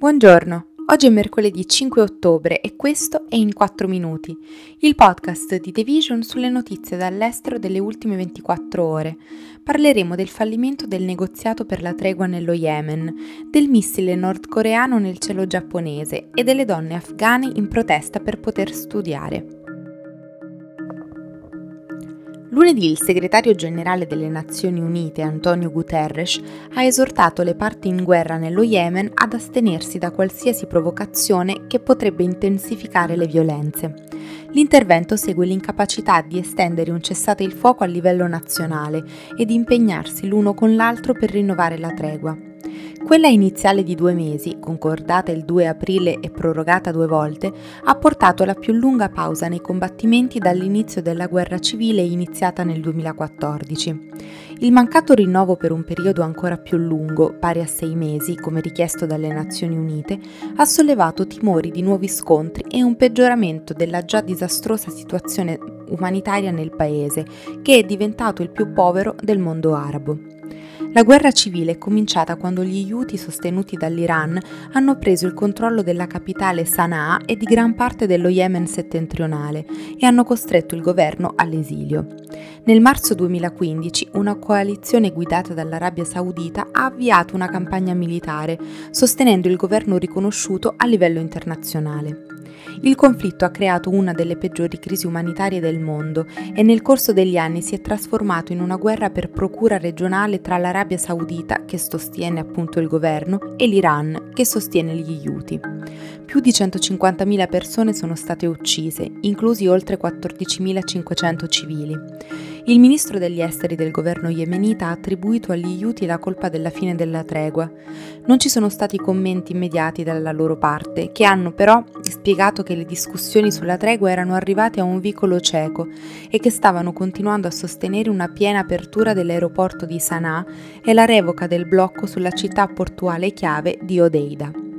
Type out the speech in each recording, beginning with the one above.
Buongiorno, oggi è mercoledì 5 ottobre e questo è In 4 Minuti, il podcast di The Vision sulle notizie dall'estero delle ultime 24 ore. Parleremo del fallimento del negoziato per la tregua nello Yemen, del missile nordcoreano nel cielo giapponese e delle donne afghane in protesta per poter studiare. Lunedì il segretario generale delle Nazioni Unite Antonio Guterres ha esortato le parti in guerra nello Yemen ad astenersi da qualsiasi provocazione che potrebbe intensificare le violenze. L'intervento segue l'incapacità di estendere un cessate il fuoco a livello nazionale e di impegnarsi l'uno con l'altro per rinnovare la tregua. Quella iniziale di due mesi, concordata il 2 aprile e prorogata due volte, ha portato la più lunga pausa nei combattimenti dall'inizio della guerra civile iniziata nel 2014. Il mancato rinnovo per un periodo ancora più lungo, pari a sei mesi, come richiesto dalle Nazioni Unite, ha sollevato timori di nuovi scontri e un peggioramento della già disastrosa situazione umanitaria nel paese, che è diventato il più povero del mondo arabo. La guerra civile è cominciata quando gli Houthi sostenuti dall'Iran hanno preso il controllo della capitale Sana'a e di gran parte dello Yemen settentrionale e hanno costretto il governo all'esilio. Nel marzo 2015 una coalizione guidata dall'Arabia Saudita ha avviato una campagna militare, sostenendo il governo riconosciuto a livello internazionale. Il conflitto ha creato una delle peggiori crisi umanitarie del mondo e nel corso degli anni si è trasformato in una guerra per procura regionale tra l'Arabia Saudita, che sostiene appunto il governo, e l'Iran, che sostiene gli Houthi. Più di 150.000 persone sono state uccise, inclusi oltre 14.500 civili. Il ministro degli esteri del governo yemenita ha attribuito agli Houthi la colpa della fine della tregua. Non ci sono stati commenti immediati dalla loro parte, che hanno però spiegato che le discussioni sulla tregua erano arrivate a un vicolo cieco e che stavano continuando a sostenere una piena apertura dell'aeroporto di Sana'a e la revoca del blocco sulla città portuale chiave di Odeida.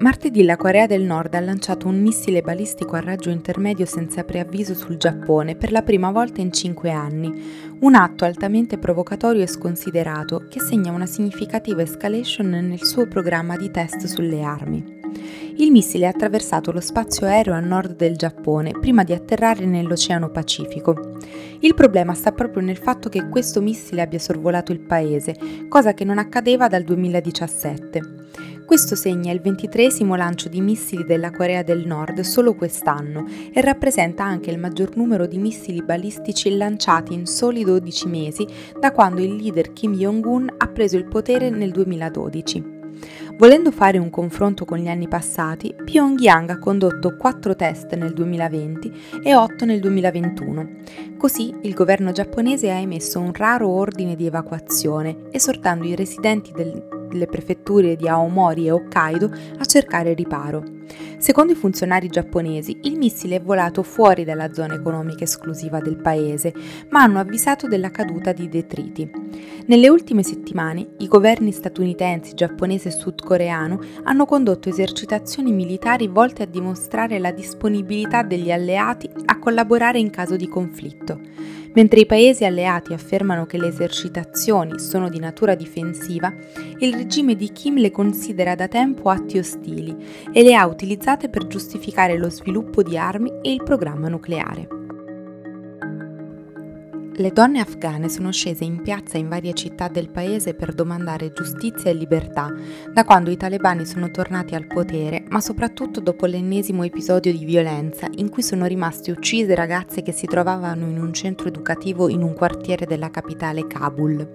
Martedì la Corea del Nord ha lanciato un missile balistico a raggio intermedio senza preavviso sul Giappone per la prima volta in cinque anni, un atto altamente provocatorio e sconsiderato che segna una significativa escalation nel suo programma di test sulle armi. Il missile ha attraversato lo spazio aereo a nord del Giappone prima di atterrare nell'Oceano Pacifico. Il problema sta proprio nel fatto che questo missile abbia sorvolato il paese, cosa che non accadeva dal 2017. Questo segna il ventitresimo lancio di missili della Corea del Nord solo quest'anno e rappresenta anche il maggior numero di missili balistici lanciati in soli 12 mesi da quando il leader Kim Jong-un ha preso il potere nel 2012. Volendo fare un confronto con gli anni passati, Pyongyang ha condotto 4 test nel 2020 e 8 nel 2021. Così il governo giapponese ha emesso un raro ordine di evacuazione, esortando i residenti del le prefetture di Aomori e Hokkaido a cercare riparo. Secondo i funzionari giapponesi, il missile è volato fuori dalla zona economica esclusiva del paese, ma hanno avvisato della caduta di detriti. Nelle ultime settimane, i governi statunitensi, giapponese e sudcoreano hanno condotto esercitazioni militari volte a dimostrare la disponibilità degli alleati a collaborare in caso di conflitto. Mentre i paesi alleati affermano che le esercitazioni sono di natura difensiva, il regime di Kim le considera da tempo atti ostili e le ha utilizzate per giustificare lo sviluppo di armi e il programma nucleare. Le donne afghane sono scese in piazza in varie città del paese per domandare giustizia e libertà, da quando i talebani sono tornati al potere, ma soprattutto dopo l'ennesimo episodio di violenza in cui sono rimaste uccise ragazze che si trovavano in un centro educativo in un quartiere della capitale Kabul.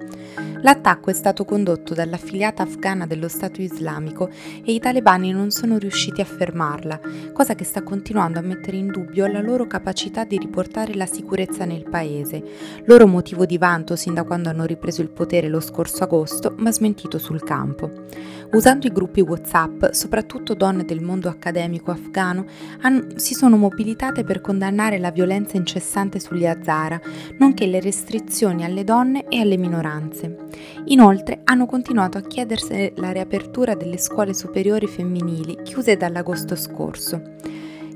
L'attacco è stato condotto dall'affiliata afghana dello Stato islamico e i talebani non sono riusciti a fermarla, cosa che sta continuando a mettere in dubbio la loro capacità di riportare la sicurezza nel paese, loro motivo di vanto sin da quando hanno ripreso il potere lo scorso agosto, ma smentito sul campo. Usando i gruppi WhatsApp, soprattutto donne del mondo accademico afghano hanno, si sono mobilitate per condannare la violenza incessante sugli Hazara, nonché le restrizioni alle donne e alle minoranze. Inoltre hanno continuato a chiedersi la riapertura delle scuole superiori femminili chiuse dall'agosto scorso.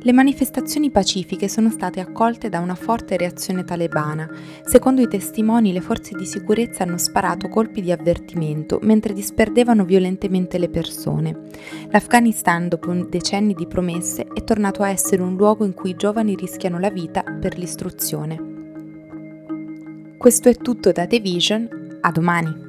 Le manifestazioni pacifiche sono state accolte da una forte reazione talebana. Secondo i testimoni, le forze di sicurezza hanno sparato colpi di avvertimento mentre disperdevano violentemente le persone. L'Afghanistan, dopo decenni di promesse, è tornato a essere un luogo in cui i giovani rischiano la vita per l'istruzione. Questo è tutto da The Vision, a domani!